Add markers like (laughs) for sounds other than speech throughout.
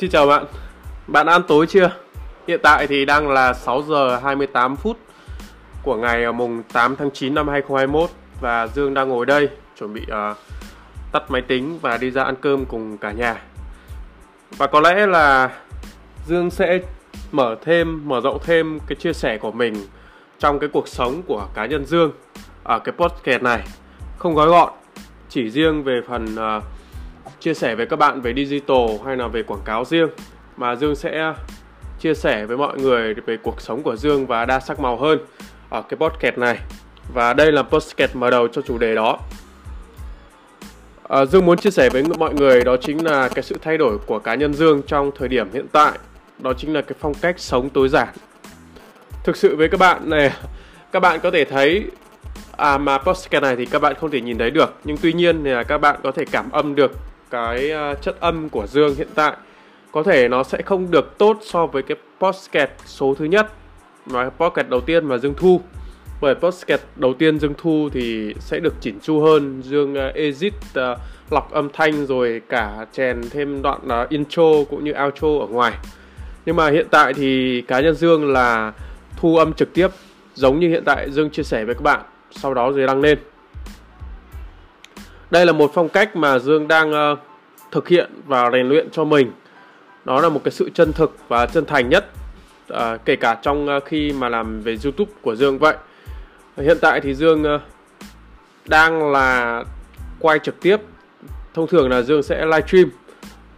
Xin chào bạn. Bạn ăn tối chưa? Hiện tại thì đang là 6 giờ 28 phút của ngày à, mùng 8 tháng 9 năm 2021 Và Dương đang ngồi đây chuẩn bị uh, tắt máy tính và đi ra ăn cơm cùng cả nhà. Và có lẽ là Dương sẽ mở thêm, mở rộng thêm cái chia sẻ của mình trong cái cuộc sống của cá nhân Dương ở cái podcast này. Không gói gọn chỉ riêng về phần uh, chia sẻ với các bạn về digital hay là về quảng cáo riêng. Mà Dương sẽ chia sẻ với mọi người về cuộc sống của Dương và đa sắc màu hơn ở cái podcast này. Và đây là podcast mở đầu cho chủ đề đó. À, Dương muốn chia sẻ với mọi người đó chính là cái sự thay đổi của cá nhân Dương trong thời điểm hiện tại. Đó chính là cái phong cách sống tối giản. Thực sự với các bạn này (laughs) các bạn có thể thấy à mà podcast này thì các bạn không thể nhìn thấy được. Nhưng tuy nhiên thì là các bạn có thể cảm âm được cái ờ, chất âm của Dương hiện tại. Có thể nó sẽ không được tốt so với cái podcast số thứ nhất và podcast đầu tiên mà Dương thu. Bởi podcast đầu tiên Dương thu thì sẽ được chỉnh chu hơn. Dương uh, edit uh, lọc âm thanh rồi cả chèn thêm đoạn uh, intro cũng như outro ở ngoài. Nhưng mà hiện tại thì cá nhân Dương là thu âm trực tiếp giống như hiện tại Dương chia sẻ với các bạn. Sau đó rồi đăng lên đây là một phong cách mà Dương đang uh, thực hiện và rèn luyện cho mình. Nó là một cái sự chân thực và chân thành nhất uh, kể cả trong uh, khi mà làm về YouTube của Dương vậy. Hiện tại thì Dương uh, đang là quay trực tiếp. Thông thường là Dương sẽ livestream.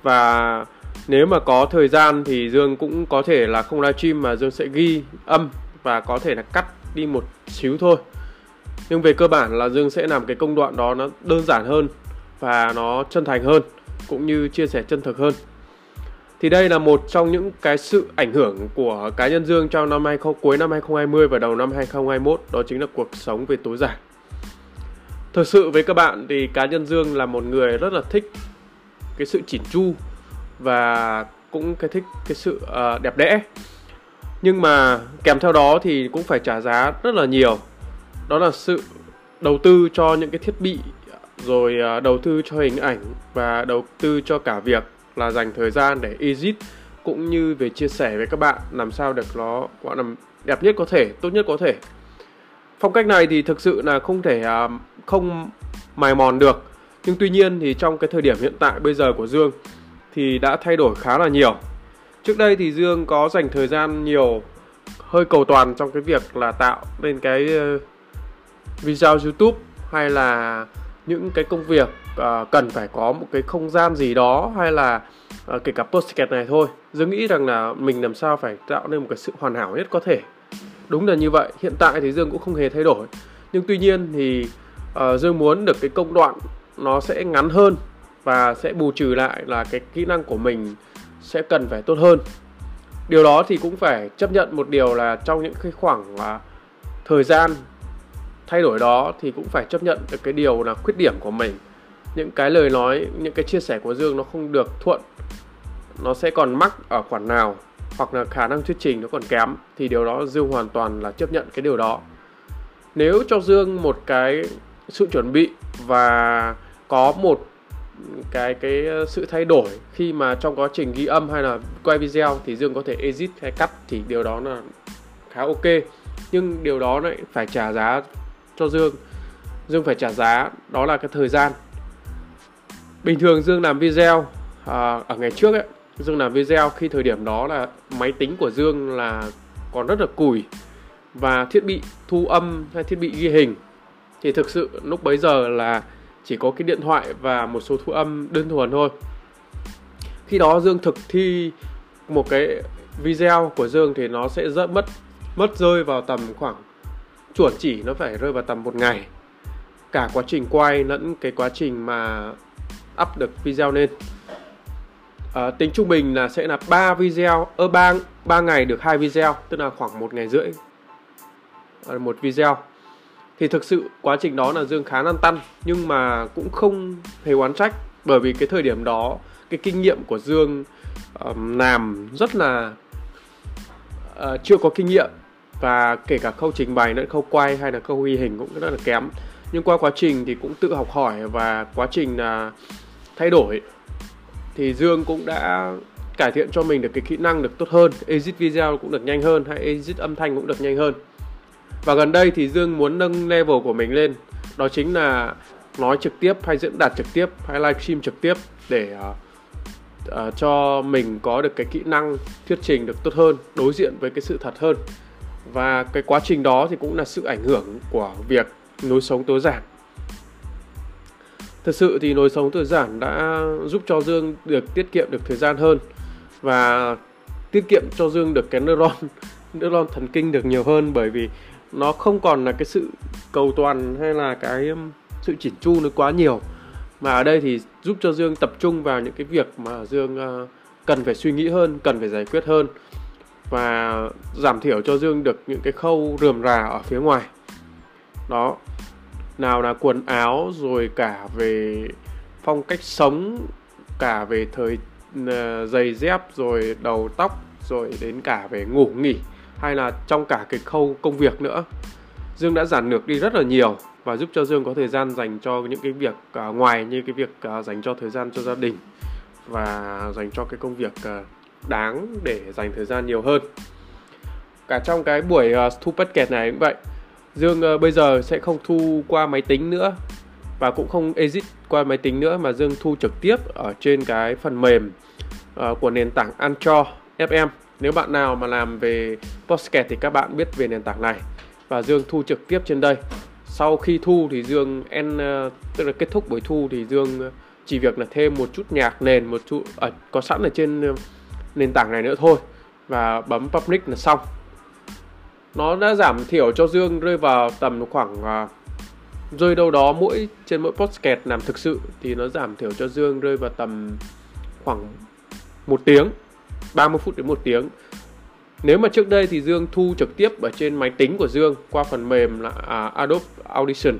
Và nếu mà có thời gian thì Dương cũng có thể là không livestream mà Dương sẽ ghi âm và có thể là cắt đi một xíu thôi nhưng về cơ bản là Dương sẽ làm cái công đoạn đó nó đơn giản hơn và nó chân thành hơn cũng như chia sẻ chân thực hơn thì đây là một trong những cái sự ảnh hưởng của cá nhân Dương trong năm 20 cuối năm 2020 và đầu năm 2021 đó chính là cuộc sống về tối giản. Thực sự với các bạn thì cá nhân Dương là một người rất là thích cái sự chỉn chu và cũng cái thích cái sự uh, đẹp đẽ. Nhưng mà kèm theo đó thì cũng phải trả giá rất là nhiều. Đó là sự đầu tư cho những cái thiết bị, rồi à, đầu tư cho hình ảnh và đầu tư cho cả việc là dành thời gian để edit cũng như về chia sẻ với các bạn làm sao được nó, gọi là, đẹp nhất có thể, tốt nhất có thể. Phong cách này thì thực sự là không thể à, không mài mòn được. Nhưng tuy nhiên thì trong cái thời điểm hiện tại bây giờ của dương thì đã thay đổi khá là nhiều. Trước đây thì dương có dành thời gian nhiều, hơi cầu toàn trong cái việc là tạo nên cái ờ, video youtube hay là những cái công việc uh, cần phải có một cái không gian gì đó hay là uh, kể cả postcard này thôi. Dương nghĩ rằng là mình làm sao phải tạo nên một cái sự hoàn hảo nhất có thể. Đúng là như vậy hiện tại thì dương cũng không hề thay đổi. Nhưng tuy nhiên thì uh, dương muốn được cái công đoạn nó sẽ ngắn hơn và sẽ bù trừ lại là cái kỹ năng của mình sẽ cần phải tốt hơn. Điều đó thì cũng phải chấp nhận một điều là trong những cái khoảng uh, thời gian thay đổi đó thì cũng phải chấp nhận được cái điều là khuyết điểm của mình. Những cái lời nói, những cái chia sẻ của dương nó không được thuận, nó sẽ còn mắc ở khoản nào, hoặc là khả năng thuyết trình nó còn kém, thì điều đó dương hoàn toàn là chấp nhận cái điều đó. Nếu cho dương một cái sự chuẩn bị và có một cái cái sự thay đổi khi mà trong quá trình ghi âm hay là quay video thì dương có thể edit hay cắt thì điều đó là khá ok. Nhưng điều đó lại phải trả giá cho Dương. Dương phải trả giá đó là cái thời gian. Bình thường Dương làm video à, ở ngày trước ấy Dương làm video khi thời điểm đó là máy tính của Dương là còn rất là củi và thiết bị thu âm hay thiết bị ghi hình. Thì thực sự lúc bấy giờ là chỉ có cái điện thoại và một số thu âm đơn thuần thôi. Khi đó Dương thực thi một cái video của Dương thì nó sẽ rất mất mất rơi vào tầm khoảng chuẩn chỉ nó phải rơi vào tầm một ngày. Cả quá trình quay lẫn cái quá trình mà up được video lên. À, tính trung bình là sẽ là 3 video ở ba ba ngày được hai video tức là khoảng một ngày rưỡi. À, một video. Thì thực sự quá trình đó là dương khá lăn tăn nhưng mà cũng không hề oán trách bởi vì cái thời điểm đó cái kinh nghiệm của dương um, làm rất là uh, chưa có kinh nghiệm và kể cả khâu trình bày lẫn khâu quay hay là khâu ghi hình cũng rất là kém. Nhưng qua quá trình thì cũng tự học hỏi và quá trình là thay đổi. Thì Dương cũng đã cải thiện cho mình được cái kỹ năng được tốt hơn edit video cũng được nhanh hơn hay edit âm thanh cũng được nhanh hơn. Và gần đây thì Dương muốn nâng level của mình lên đó chính là nói trực tiếp hay diễn đạt trực tiếp hay livestream trực tiếp để uh, uh, cho mình có được cái kỹ năng thuyết trình được tốt hơn đối diện với cái sự thật hơn và cái quá trình đó thì cũng là sự ảnh hưởng của việc lối sống tối giản. Thật sự thì lối sống tối giản đã giúp cho Dương được tiết kiệm được thời gian hơn và tiết kiệm cho Dương được cái neuron (laughs) neuron thần kinh được nhiều hơn bởi vì nó không còn là cái sự cầu toàn hay là cái um, sự chỉn chu nó quá nhiều. Mà ở đây thì giúp cho Dương tập trung vào những cái việc mà Dương ờ, cần phải suy nghĩ hơn, cần phải giải quyết hơn và giảm thiểu cho Dương được những cái khâu rườm rà ở phía ngoài. Đó. Nào là quần áo rồi cả về phong cách sống, cả về thời ờ, giày dép rồi đầu tóc rồi đến cả về ngủ nghỉ hay là trong cả cái khâu công việc nữa Dương đã giảm được đi rất là nhiều và giúp cho Dương có thời gian dành cho những cái việc uh, ngoài như cái việc uh, dành cho thời gian cho gia đình và dành cho cái công việc uh, đáng để dành thời gian nhiều hơn. Cả trong cái buổi uh, thu podcast này cũng vậy. Dương uh, bây giờ sẽ không thu qua máy tính nữa và cũng không edit qua máy tính nữa mà Dương thu trực tiếp ở trên cái phần mềm uh, của nền tảng Anchor FM nếu bạn nào mà làm về podcast thì các bạn biết về nền tảng này. Và Dương thu trực tiếp trên đây. Sau khi thu thì Dương en tức là kết thúc buổi thu thì Dương chỉ việc là thêm một chút nhạc nền một chút ở có sẵn ở trên nền tảng này nữa thôi và bấm public là xong. Nó đã giảm thiểu cho Dương rơi vào tầm khoảng uh, rơi đâu đó mỗi trên mỗi podcast làm thực sự thì nó giảm thiểu cho Dương rơi vào tầm khoảng một tiếng 30 phút đến một tiếng nếu mà trước đây thì Dương thu trực tiếp ở trên máy tính của Dương qua phần mềm là à, Adobe Audition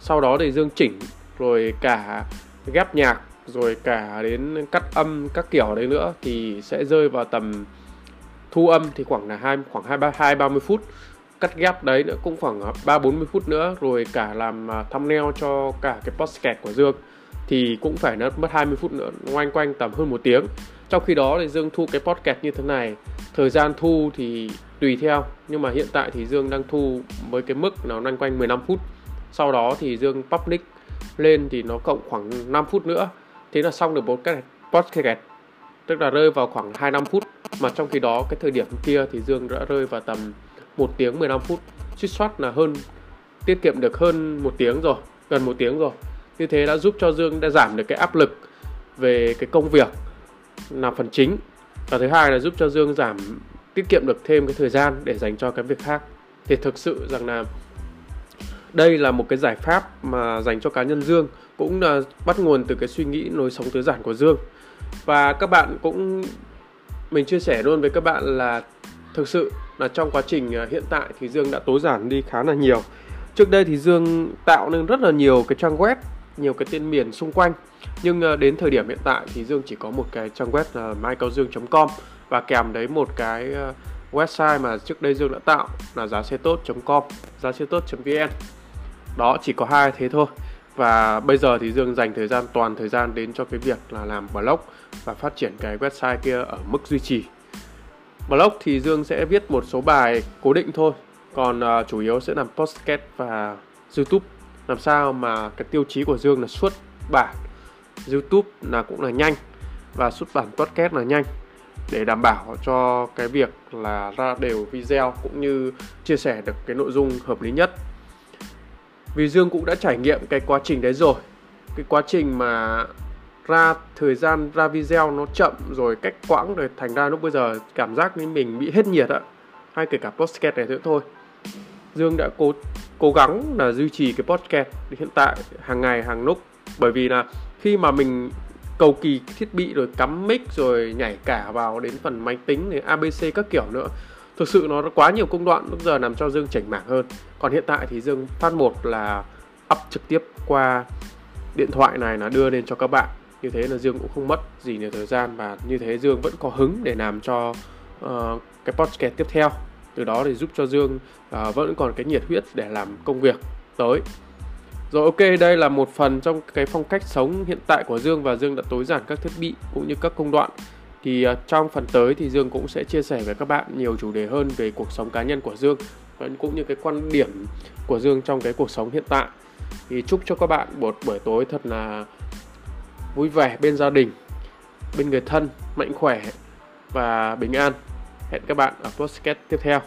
sau đó thì Dương chỉnh rồi cả ghép nhạc rồi cả đến cắt âm, các kiểu đấy nữa thì sẽ rơi vào tầm thu âm thì khoảng là hai, khoảng hai, ba hai, ba mươi phút. Cắt ghép đấy nữa cũng khoảng ba, bốn mươi phút nữa, rồi cả làm à, thumbnail cho cả cái podcast của Dương. Thì cũng phải nó mất 20 phút nữa ngoanh quanh tầm hơn một tiếng. Trong khi đó thì Dương thu cái podcast như thế này. Thời gian thu thì tùy theo, nhưng mà hiện tại thì Dương đang thu với cái mức nó loanh quanh 15 phút. Sau đó thì Dương public lên thì nó cộng khoảng 5 phút nữa thế là xong được một cái podcast tức là rơi vào khoảng 25 phút. Mà trong khi đó, cái thời điểm kia thì Dương đã rơi vào tầm 1 tiếng 15 phút. Suýt soát là hơn, tiết kiệm được hơn một tiếng rồi, gần một tiếng rồi. Như thế đã giúp cho Dương đã giảm được cái áp lực về cái công việc là phần chính. Và thứ hai là giúp cho Dương giảm, tiết kiệm được thêm cái thời gian để dành cho cái việc khác. Thì thực sự rằng là đây là một cái giải pháp mà dành cho cá nhân Dương, cũng là bắt nguồn từ cái suy nghĩ lối sống tối giản của Dương. Và các bạn cũng, mình chia sẻ luôn với các bạn là thực sự là trong quá trình à, hiện tại thì Dương đã tối giản đi khá là nhiều. Trước đây thì Dương tạo nên rất là nhiều cái trang web, nhiều cái tên miền xung quanh. Nhưng à, đến thời điểm hiện tại thì Dương chỉ có một cái trang web là mycaudương.com và kèm đấy một cái à, website mà trước đây Dương đã tạo là giá xe tốt.com giá xe tốt.vn đó chỉ có hai thế thôi. Và bây giờ thì Dương dành thời gian toàn thời gian đến cho cái việc là làm blog và phát triển cái website kia ở mức duy trì. Blog thì Dương sẽ viết một số bài cố định thôi. Còn uh, chủ yếu sẽ làm podcast và YouTube. Làm sao mà cái tiêu chí của Dương là xuất bản YouTube là cũng là nhanh và xuất bản podcast là nhanh. Để đảm bảo cho cái việc là ra đều video cũng như chia sẻ được cái nội dung hợp lý nhất. Vì Dương cũng đã trải nghiệm cái quá trình đấy rồi. Cái quá trình mà ra, thời gian ra video nó chậm rồi cách quãng rồi thành ra lúc bây giờ cảm giác như mình bị hết nhiệt ạ. Hay kể cả podcast này nữa thôi. Dương đã cố cố gắng là duy trì cái podcast hiện tại hàng ngày, hàng lúc bởi vì là khi mà mình cầu kỳ thiết bị rồi cắm mic rồi nhảy cả vào đến phần máy tính này abc các kiểu nữa thực sự nó quá nhiều công đoạn lúc giờ làm cho dương chảnh mảng hơn. Còn hiện tại thì dương phát một là up trực tiếp qua điện thoại này là đưa lên cho các bạn. Như thế là dương cũng không mất gì nhiều thời gian và như thế dương vẫn có hứng để làm cho uh, cái podcast tiếp theo. Từ đó thì giúp cho dương uh, vẫn còn cái nhiệt huyết để làm công việc tới. Rồi ok, đây là một phần trong cái phong cách sống hiện tại của Dương và Dương đã tối giản các thiết bị cũng như các công đoạn thì ờ, trong phần tới thì Dương cũng sẽ chia sẻ với các bạn nhiều chủ đề hơn về cuộc sống cá nhân của Dương cũng như cái quan điểm của Dương trong cái cuộc sống hiện tại. Thì chúc cho các bạn một buổi tối thật là vui vẻ bên gia đình, bên người thân, mạnh khỏe và bình an. Hẹn các bạn ở podcast tiếp theo.